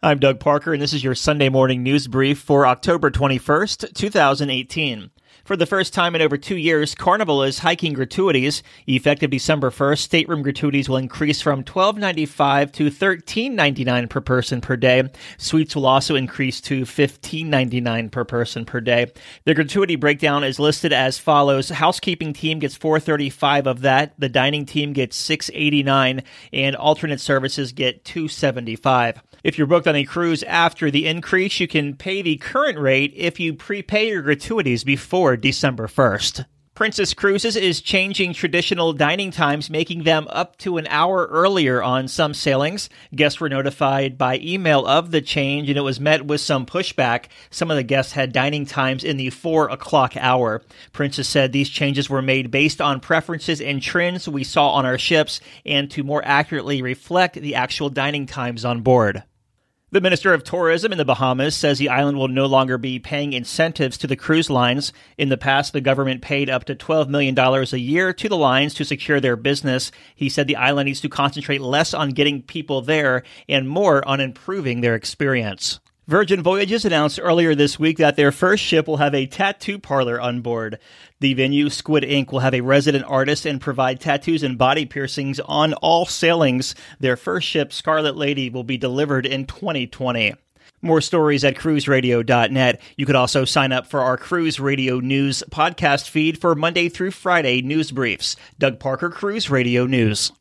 I'm Doug Parker, and this is your Sunday morning news brief for October 21st, 2018. For the first time in over two years, Carnival is hiking gratuities. Effective December 1st, stateroom gratuities will increase from $12.95 to $13.99 per person per day. Suites will also increase to $15.99 per person per day. The gratuity breakdown is listed as follows. Housekeeping team gets 435 of that. The dining team gets 689 and alternate services get 275. If you're booked on a cruise after the increase, you can pay the current rate if you prepay your gratuities before December 1st. Princess Cruises is changing traditional dining times, making them up to an hour earlier on some sailings. Guests were notified by email of the change, and it was met with some pushback. Some of the guests had dining times in the four o'clock hour. Princess said these changes were made based on preferences and trends we saw on our ships and to more accurately reflect the actual dining times on board. The Minister of Tourism in the Bahamas says the island will no longer be paying incentives to the cruise lines. In the past, the government paid up to $12 million a year to the lines to secure their business. He said the island needs to concentrate less on getting people there and more on improving their experience. Virgin Voyages announced earlier this week that their first ship will have a tattoo parlor on board. The venue, Squid Ink, will have a resident artist and provide tattoos and body piercings on all sailings. Their first ship, Scarlet Lady, will be delivered in 2020. More stories at cruiseradio.net. You could also sign up for our Cruise Radio News podcast feed for Monday through Friday news briefs. Doug Parker, Cruise Radio News.